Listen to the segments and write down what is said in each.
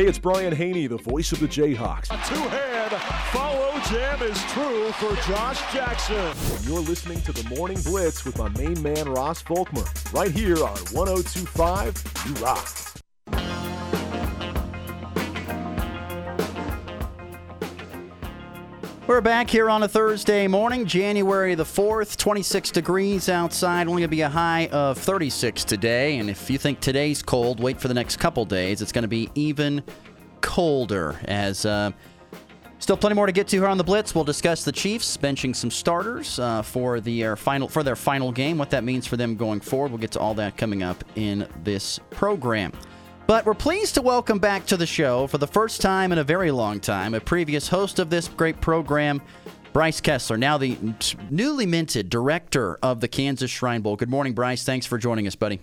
Hey, it's Brian Hanni, the voice of the Jayhawks. A two-hand follow jam is true for Josh Jackson. And you're listening to the Morning Blitz with my main man, Ross Volkmer, right here on 1025 You Rock. We're back here on a Thursday morning, January the 4th, 26 degrees outside, only going to be a high of 36 today. And if you think today's cold, wait for the next couple days. It's going to be even colder as. Uh, Still plenty more to get to here on the Blitz. We'll discuss the Chiefs benching some starters uh, for the uh, final for their final game, what that means for them going forward. We'll get to all that coming up in this program. But we're pleased to welcome back to the show for the first time in a very long time a previous host of this great program, Brice Kesler, now the newly minted director of the Kansas Shrine Bowl. Good morning, Brice. Thanks for joining us, buddy.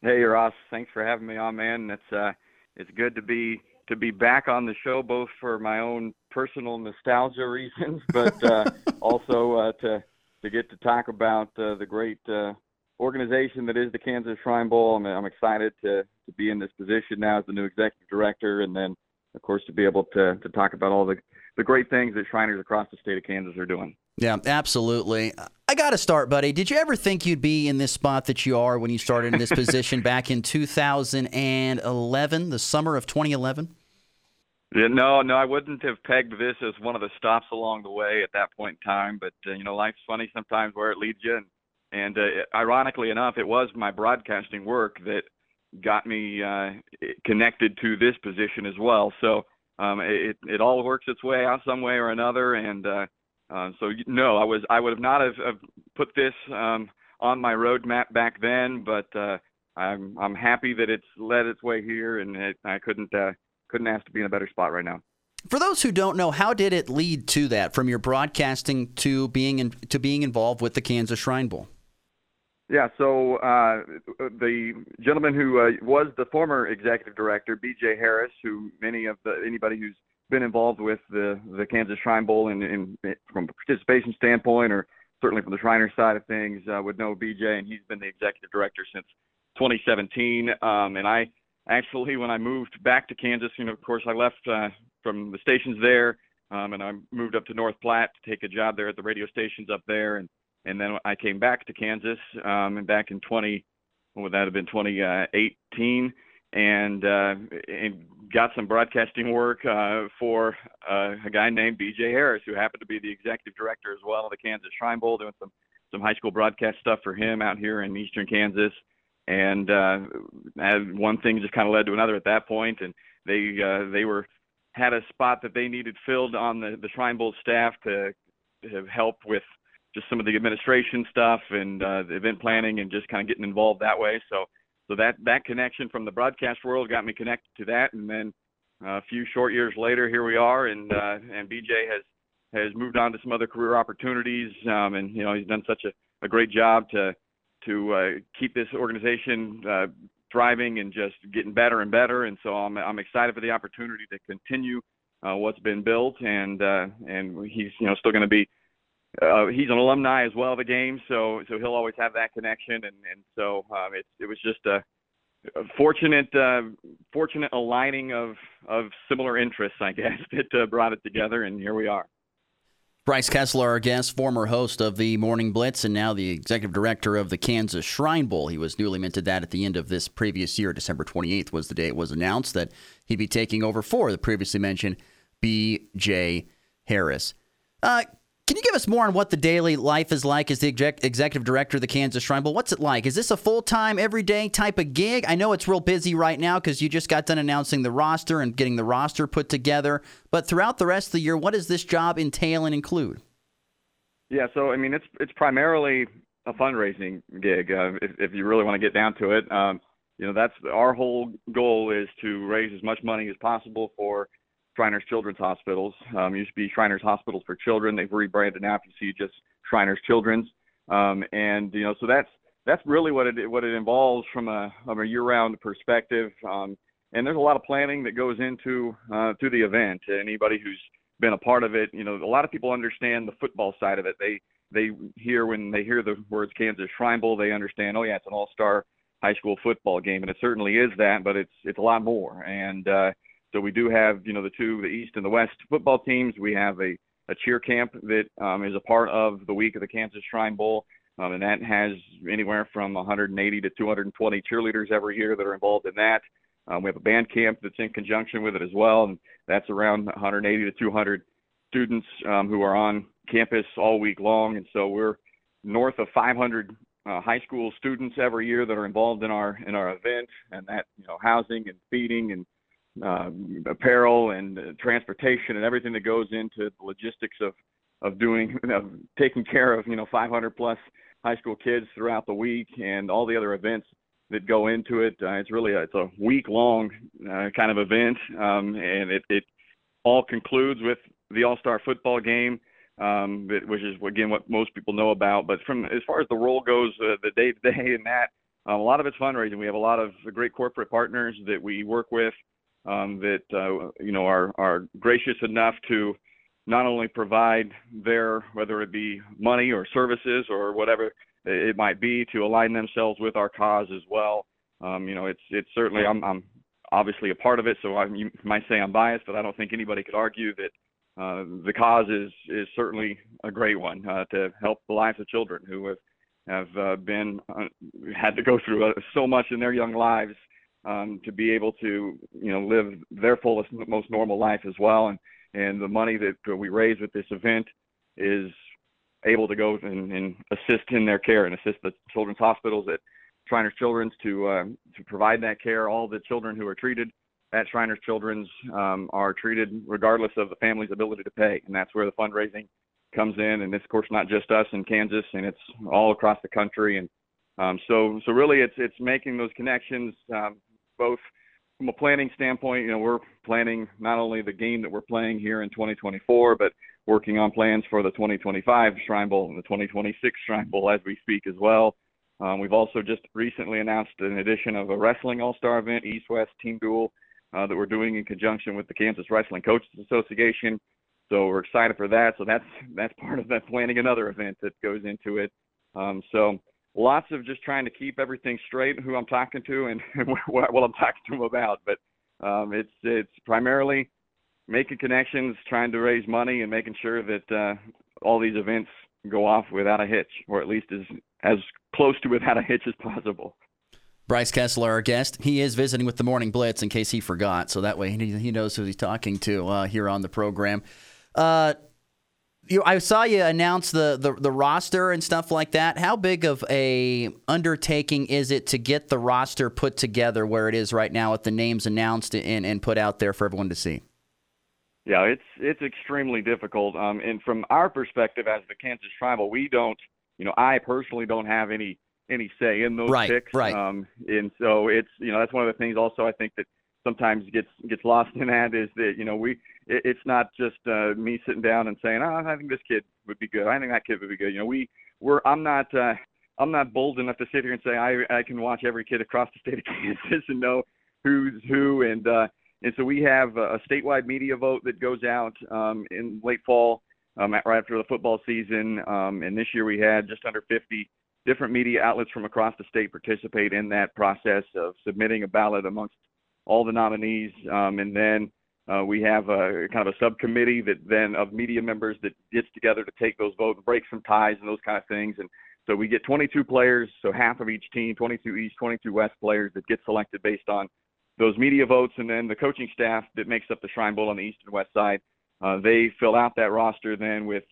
Hey, Ross. Thanks for having me on, man. It's uh, it's good to be to be back on the show, both for my own personal nostalgia reasons, but uh, also uh, to to get to talk about uh, the great uh, organization that is the Kansas Shrine Bowl. I'm, I'm excited to to be in this position now as the new executive director, and then of course to be able to to talk about all the the great things that Shriners across the state of Kansas are doing. Yeah, absolutely. I got to start, buddy. Did you ever think you'd be in this spot that you are when you started in this position back in 2011, the summer of 2011? Yeah, no, no, I wouldn't have pegged this as one of the stops along the way at that point in time. But uh, you know, life's funny sometimes where it leads you, and, and uh, ironically enough, it was my broadcasting work that got me uh, connected to this position as well. So um, it it all works its way out some way or another, and uh, uh, so no, I was I would have not have, have put this um, on my roadmap back then, but uh, I'm I'm happy that it's led its way here, and it, I couldn't uh, couldn't ask to be in a better spot right now. For those who don't know, how did it lead to that from your broadcasting to being in, to being involved with the Kansas Shrine Bowl? Yeah, so uh, the gentleman who uh, was the former executive director, B.J. Harris, who many of the anybody who's been involved with the the Kansas Shrine Bowl in from a participation standpoint, or certainly from the Shriners side of things, uh, would know B.J. and he's been the executive director since 2017. Um, and I actually, when I moved back to Kansas, you know, of course, I left uh, from the stations there, um, and I moved up to North Platte to take a job there at the radio stations up there, and and then I came back to Kansas, um, and back in 20, what would that have been 2018, and uh, and got some broadcasting work uh, for uh, a guy named B.J. Harris, who happened to be the executive director as well of the Kansas Shrine Bowl, doing some some high school broadcast stuff for him out here in eastern Kansas. And uh, one thing just kind of led to another at that point, and they uh, they were had a spot that they needed filled on the the Shrine Bowl staff to, to help with just some of the administration stuff and uh, the event planning and just kind of getting involved that way. So so that that connection from the broadcast world got me connected to that, and then uh, a few short years later, here we are, and uh, and BJ has has moved on to some other career opportunities, um, and you know he's done such a, a great job to to uh, keep this organization uh, thriving and just getting better and better. And so I'm I'm excited for the opportunity to continue uh, what's been built, and uh, and he's you know still going to be uh, he's an alumni as well of the game, so so he'll always have that connection, and and so um, it it was just a, a fortunate uh, fortunate aligning of of similar interests, I guess, that uh, brought it together, and here we are. Brice Kesler, our guest, former host of the Morning Blitz, and now the executive director of the Kansas Shrine Bowl. He was newly minted that at the end of this previous year. December 28th was the day it was announced that he'd be taking over for the previously mentioned B.J. Harris. Uh, can you give us more on what the daily life is like as the exec- executive director of the Kansas Shrine Bowl? What's it like? Is this a full time, everyday type of gig? I know it's real busy right now because you just got done announcing the roster and getting the roster put together. But throughout the rest of the year, what does this job entail and include? Yeah, so I mean, it's it's primarily a fundraising gig. Uh, if, if you really want to get down to it, um, you know, that's our whole goal is to raise as much money as possible for Shriners Children's Hospitals. Um, used to be Shriners Hospitals for Children. They've rebranded now. You see just Shriners Children's, um, and you know, so that's that's really what it what it involves from a from a year-round perspective. Um, and there's a lot of planning that goes into uh, to the event. Anybody who's been a part of it, you know, a lot of people understand the football side of it. They they hear when they hear the words Kansas Shrine Bowl, they understand. Oh yeah, it's an all-star high school football game, and it certainly is that, but it's it's a lot more. And uh, so we do have you know the two, the East and the West football teams. We have a a cheer camp that um, is a part of the week of the Kansas Shrine Bowl. Um, and that has anywhere from 180 to 220 cheerleaders every year that are involved in that. Um, we have a band camp that's in conjunction with it as well, and that's around 180 to 200 students um, who are on campus all week long. And so we're north of 500 uh, high school students every year that are involved in our in our event, and that you know housing and feeding and uh, apparel and uh, transportation and everything that goes into the logistics of of doing of taking care of you know 500 plus high school kids throughout the week and all the other events that go into it. Uh, it's really a, it's a week long uh, kind of event, um, and it, it all concludes with the All Star football game, um, which is again what most people know about. But from as far as the role goes, uh, the day to day and that, um, a lot of it's fundraising. We have a lot of great corporate partners that we work with um, that uh, you know are are gracious enough to not only provide their whether it be money or services or whatever it might be to align themselves with our cause as well. Um, you know, it's it's certainly I'm, I'm obviously a part of it, so I, you might say I'm biased, but I don't think anybody could argue that uh, the cause is is certainly a great one uh, to help the lives of children who have have uh, been uh, had to go through uh, so much in their young lives um, to be able to you know live their fullest most normal life as well and and the money that we raise with this event is able to go and, and assist in their care and assist the children's hospitals at Shriners Children's to uh, to provide that care. All the children who are treated at Shriners Children's um, are treated regardless of the family's ability to pay, and that's where the fundraising comes in. And it's of course not just us in Kansas, and it's all across the country. And um, so so really, it's it's making those connections um, both from a planning standpoint. You know, we're planning not only the game that we're playing here in 2024, but working on plans for the 2025 Shrine Bowl and the 2026 Shrine Bowl as we speak as well. Um, we've also just recently announced an addition of a wrestling all-star event, East-West Team Duel, uh, that we're doing in conjunction with the Kansas Wrestling Coaches Association. So we're excited for that. So that's that's part of that planning another event that goes into it. Um, so lots of just trying to keep everything straight, who I'm talking to and, what I'm talking to them about. But um, it's it's primarily making connections, trying to raise money, and making sure that uh, all these events go off without a hitch, or at least as as close to without a hitch as possible. Brice Kesler, our guest, he is visiting with the Morning Blitz in case he forgot, so that way he, he knows who he's talking to uh, here on the program. Uh, you, I saw you announce the, the the roster and stuff like that. How big of a undertaking is it to get the roster put together where it is right now with the names announced and, and put out there for everyone to see? Yeah, it's it's extremely difficult. Um, and from our perspective as the Kansas Shrine Bowl, we don't, you know, I personally don't have any any say in those right, picks. Right. Um, and so it's you know that's one of the things also I think that sometimes gets gets lost in that is that you know we it, it's not just uh, me sitting down and saying oh I think this kid would be good. I think that kid would be good. You know we we're I'm not uh, I'm not bold enough to sit here and say I I can watch every kid across the state of Kansas and know who's who. And uh, and so we have a statewide media vote that goes out um, in late fall, um, right after the football season. Um, and this year we had just under 50 different media outlets from across the state participate in that process of submitting a ballot amongst all the nominees. Um, and then uh, we have a kind of a subcommittee that then of media members that gets together to take those votes, break some ties, and those kind of things. And so we get 22 players, so half of each team, 22 East, 22 West players that get selected based on those media votes, and then the coaching staff that makes up the Shrine Bowl on the east and west side. Uh, they fill out that roster then with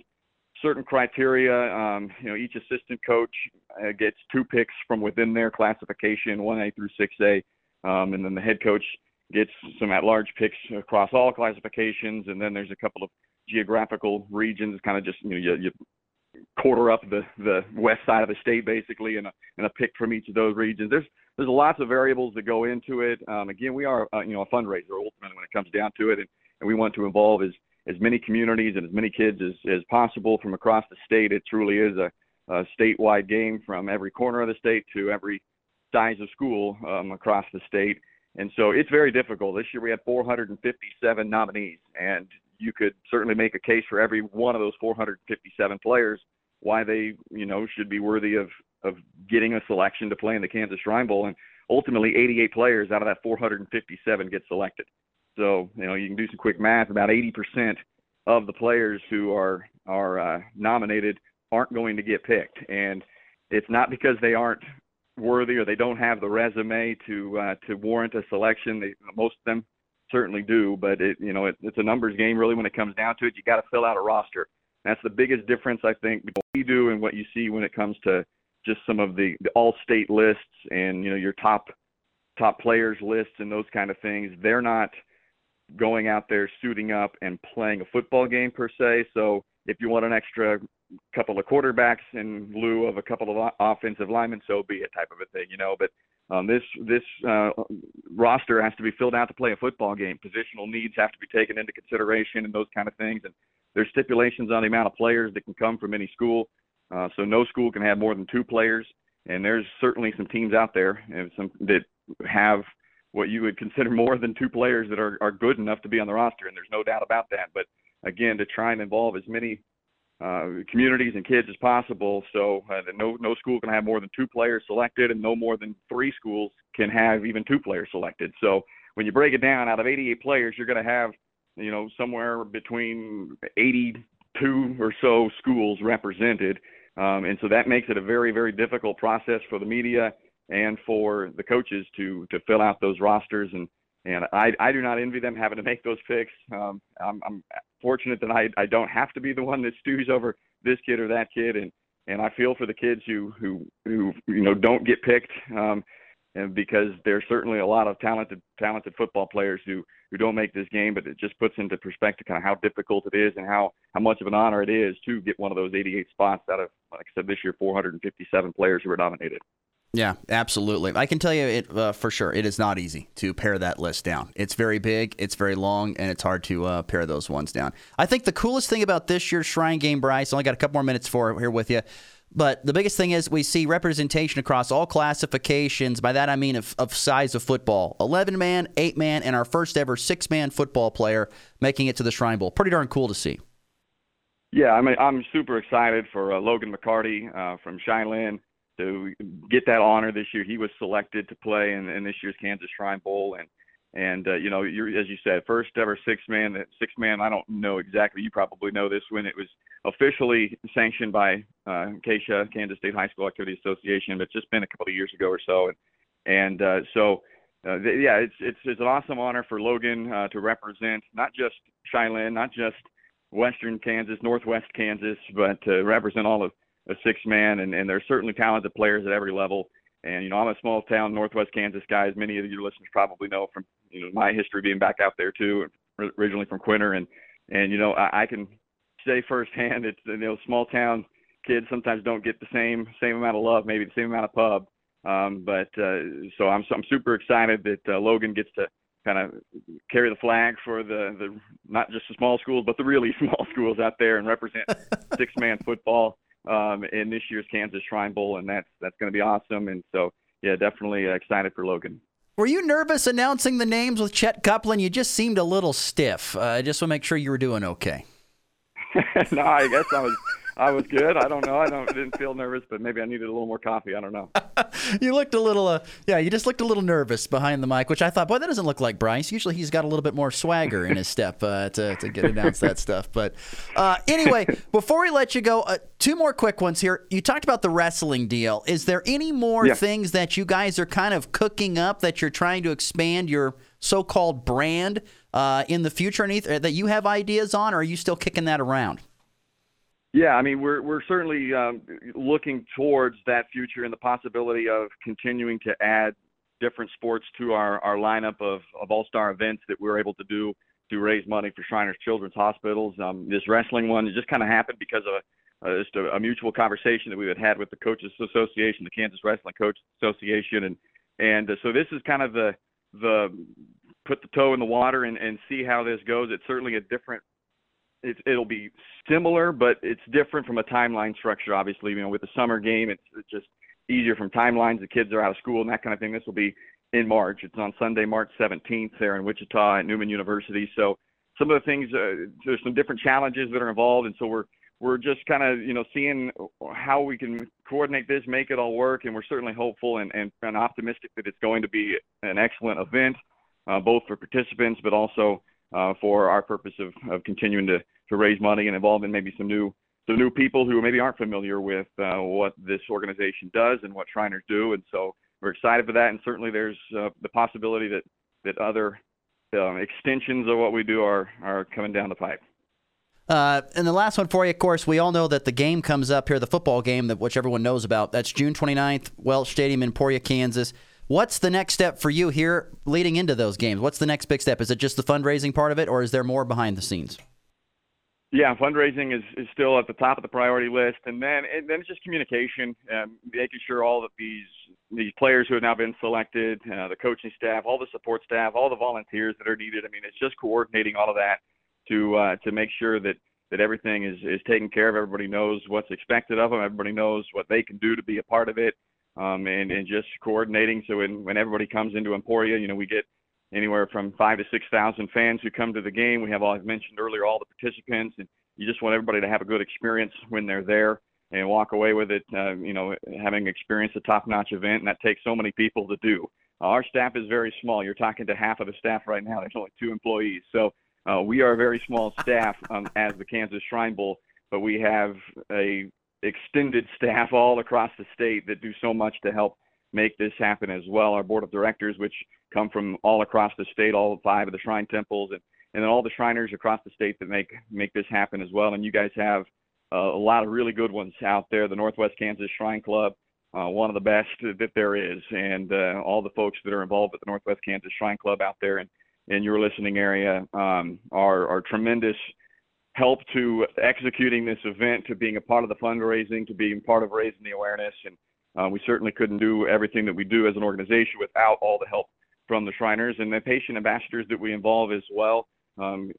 certain criteria. Um, you know, each assistant coach uh, gets two picks from within their classification, 1A through 6A, um, and then the head coach gets some at-large picks across all classifications, and then there's a couple of geographical regions, kind of just you know you, you quarter up the the west side of the state basically, and a and a pick from each of those regions. There's there's lots of variables that go into it. Um, again, we are uh, you know a fundraiser ultimately when it comes down to it, and, and we want to involve as as many communities and as many kids as as possible from across the state. It truly is a, a statewide game from every corner of the state to every size of school um, across the state. And so it's very difficult. This year we had 457 nominees, and you could certainly make a case for every one of those 457 players why they, you know, should be worthy of of getting a selection to play in the Kansas Shrine Bowl, and ultimately 88 players out of that 457 get selected. So you know you can do some quick math. About 80% of the players who are are uh, nominated aren't going to get picked, and it's not because they aren't worthy or they don't have the resume to uh, to warrant a selection. They, most of them certainly do, but it you know it, it's a numbers game really when it comes down to it. You got to fill out a roster. That's the biggest difference I think between what we do and what you see when it comes to just some of the, the all-state lists and you know your top top players lists and those kind of things. They're not going out there suiting up and playing a football game per se. So if you want an extra couple of quarterbacks in lieu of a couple of offensive linemen, so be it, type of a thing, you know. But um, this this uh, roster has to be filled out to play a football game. Positional needs have to be taken into consideration and those kind of things. And there's stipulations on the amount of players that can come from any school. Uh, so no school can have more than two players. And there's certainly some teams out there and some that have what you would consider more than two players that are, are good enough to be on the roster, and there's no doubt about that. But again, to try and involve as many uh, communities and kids as possible, so uh, no no school can have more than two players selected, and no more than three schools can have even two players selected. So when you break it down, out of 88 players, you're going to have you know somewhere between 82 or so schools represented. Um, and so that makes it a very, very difficult process for the media and for the coaches to to fill out those rosters and and I I do not envy them having to make those picks. Um, I'm, I'm fortunate that I I don't have to be the one that stews over this kid or that kid and and I feel for the kids who who who you know don't get picked um, and because there's certainly a lot of talented talented football players who who don't make this game, but it just puts into perspective kind of how difficult it is and how how much of an honor it is to get one of those 88 spots out of like I said this year 457 players who were nominated. Yeah, absolutely. I can tell you it uh, for sure. It is not easy to pare that list down. It's very big, it's very long, and it's hard to uh, pare those ones down. I think the coolest thing about this year's Shrine Game, Brice, only got a couple more minutes for here with you. But the biggest thing is we see representation across all classifications. By that I mean of, of size of football 11 man, 8 man, and our first ever 6 man football player making it to the Shrine Bowl. Pretty darn cool to see. Yeah, I mean, I'm super excited for uh, Logan McCarty uh, from Cheylin to get that honor this year. He was selected to play in, in this year's Kansas Shrine Bowl, and and uh, you know, you're, as you said, first ever six man. Six man. I don't know exactly. You probably know this when it was officially sanctioned by uh, KSHSAA, Kansas State High School Activity Association. But it's just been a couple of years ago or so, and and uh, so. Uh, th- yeah, it's it's it's an awesome honor for Logan uh, to represent not just Cheylin, not just Western Kansas, Northwest Kansas, but to represent all of a six man, and, and there's certainly talented players at every level. And you know, I'm a small town Northwest Kansas guy, as many of your listeners probably know from you know my history being back out there too, originally from Quinter, and and you know I, I can say firsthand, it's you know small town kids sometimes don't get the same same amount of love, maybe the same amount of pub. Um, but uh, so I'm I'm super excited that uh, Logan gets to kind of carry the flag for the the not just the small schools, but the really small schools out there and represent six man football um, in this year's Kansas Shrine Bowl, and that's that's going to be awesome. And so, yeah, definitely excited for Logan. Were you nervous announcing the names with Chet Copeland? You just seemed a little stiff. Uh, I just want to make sure you were doing okay. no, I guess I was I was good. I don't know. I don't didn't feel nervous, but maybe I needed a little more coffee. I don't know. you looked a little, uh, yeah, you just looked a little nervous behind the mic, which I thought, boy, that doesn't look like Brice. Usually he's got a little bit more swagger in his step uh, to to get announce that stuff. But uh, anyway, before we let you go, uh, two more quick ones here. You talked about the wrestling deal. Is there any more yeah. things that you guys are kind of cooking up that you're trying to expand your so-called brand uh, in the future? Any that you have ideas on, or are you still kicking that around? Yeah, I mean, we're we're certainly um, looking towards that future and the possibility of continuing to add different sports to our, our lineup of, of all star events that we're able to do to raise money for Shriners Children's Hospitals. Um, this wrestling one it just kind of happened because of a, uh, just a, a mutual conversation that we had had with the Coaches Association, the Kansas Wrestling Coaches Association, and and uh, so this is kind of the the put the toe in the water and, and see how this goes. It's certainly a different it, it'll be similar, but it's different from a timeline structure. Obviously, you know, with the summer game, it's, it's just easier from timelines. The kids are out of school and that kind of thing. This will be in March. It's on Sunday, March 17th, there in Wichita at Newman University. So some of the things, uh, there's some different challenges that are involved, and so we're we're just kind of you know seeing how we can coordinate this, make it all work, and we're certainly hopeful and, and, and optimistic that it's going to be an excellent event, uh, both for participants but also uh, for our purpose of, of continuing to, to raise money and involve in maybe some new some new people who maybe aren't familiar with uh, what this organization does and what Shriners do, and so we're excited for that. And certainly there's uh, the possibility that that other um, extensions of what we do are are coming down the pipe. Uh, and the last one for you, of course, we all know that the game comes up here, the football game that which everyone knows about. That's June 29th, Welch Stadium in Emporia, Kansas. What's the next step for you here leading into those games? What's the next big step? Is it just the fundraising part of it, or is there more behind the scenes? Yeah, fundraising is, is still at the top of the priority list, and then and then it's just communication, and making sure all of these these players who have now been selected, uh, the coaching staff, all the support staff, all the volunteers that are needed. I mean, it's just coordinating all of that to uh, to make sure that that everything is is taken care of. Everybody knows what's expected of them. Everybody knows what they can do to be a part of it, um, and and just coordinating. So when when everybody comes into Emporia, you know, we get anywhere from five to six thousand fans who come to the game. We have, all I mentioned earlier, all the participants, and you just want everybody to have a good experience when they're there and walk away with it. Uh, you know, having experienced a top-notch event, and that takes so many people to do. Our staff is very small. You're talking to half of the staff right now. There's only two employees, so uh, we are a very small staff um, as the Kansas Shrine Bowl, but we have a extended staff all across the state that do so much to help make this happen as well. Our board of directors, which come from all across the state, all five of the shrine temples, and and then all the Shriners across the state that make make this happen as well. And you guys have uh, a lot of really good ones out there. The Northwest Kansas Shrine Club, uh, one of the best that there is, and uh, all the folks that are involved with the Northwest Kansas Shrine Club out there in in your listening area um, are are tremendous help to executing this event, to being a part of the fundraising, to being part of raising the awareness. And uh, we certainly couldn't do everything that we do as an organization without all the help from the Shriners and the patient ambassadors that we involve as well. Um,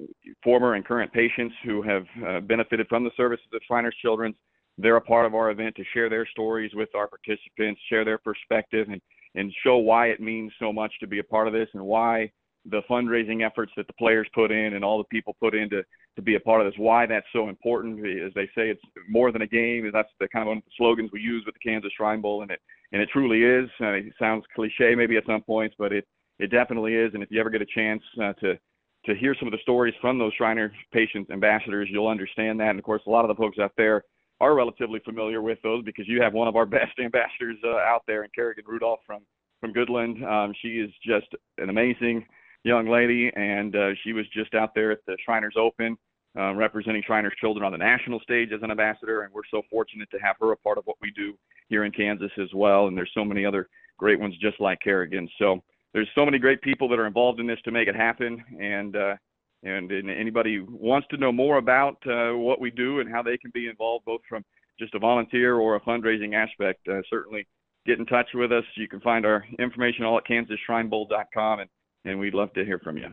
former and current patients who have uh, benefited from the services of Shriners Children's. They're a part of our event to share their stories with our participants, share their perspective, and, and show why it means so much to be a part of this and why the fundraising efforts that the players put in and all the people put in to, to be a part of this, why that's so important. As they say, it's more than a game. That's the kind of one of the slogans we use with the Kansas Shrine Bowl, and it and it truly is. Uh, it sounds cliche maybe at some points, but it it definitely is. And if you ever get a chance uh, to to hear some of the stories from those Shriner patients ambassadors, you'll understand that. And of course, a lot of the folks out there are relatively familiar with those because you have one of our best ambassadors uh, out there in Kerrigan Rudolph from from Goodland. Um, she is just an amazing young lady, and uh, she was just out there at the Shriners Open. Uh, representing Shriners children on the national stage as an ambassador, and we're so fortunate to have her a part of what we do here in Kansas as well. And there's so many other great ones just like Kerrigan. So there's so many great people that are involved in this to make it happen, and uh, and, and anybody who wants to know more about uh, what we do and how they can be involved, both from just a volunteer or a fundraising aspect, uh, certainly get in touch with us. You can find our information all at kansasshrinebowl.com, and and we'd love to hear from you.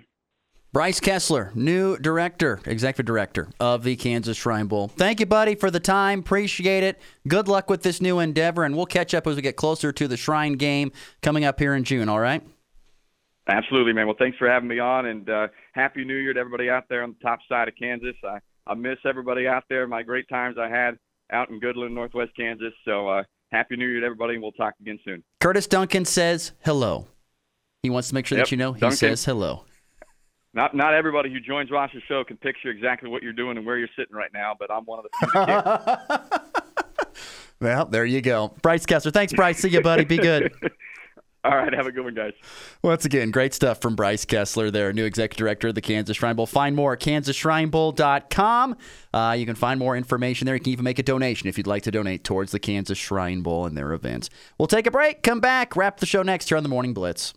Brice Kesler, new director, executive director of the Kansas Shrine Bowl. Thank you, buddy, for the time. Appreciate it. Good luck with this new endeavor, and we'll catch up as we get closer to the Shrine game coming up here in June, all right? Absolutely, man. Well, thanks for having me on, and uh, Happy New Year to everybody out there on the top side of Kansas. I, I miss everybody out there, my great times I had out in Goodland, Northwest Kansas. So, uh, Happy New Year to everybody, and we'll talk again soon. Curtis Duncan says hello. He wants to make sure yep. that you know he Duncan. says hello. Not not everybody who joins Ross's show can picture exactly what you're doing and where you're sitting right now, but I'm one of the few well, there you go. Brice Kesler. Thanks, Brice. See you, buddy. Be good. All right, have a good one, guys. Once again, great stuff from Brice Kesler, their new executive director of the Kansas Shrine Bowl. Find more at kansasshrinebowl.com. Uh, you can find more information there. You can even make a donation if you'd like to donate towards the Kansas Shrine Bowl and their events. We'll take a break, come back, wrap the show next here on the Morning Blitz.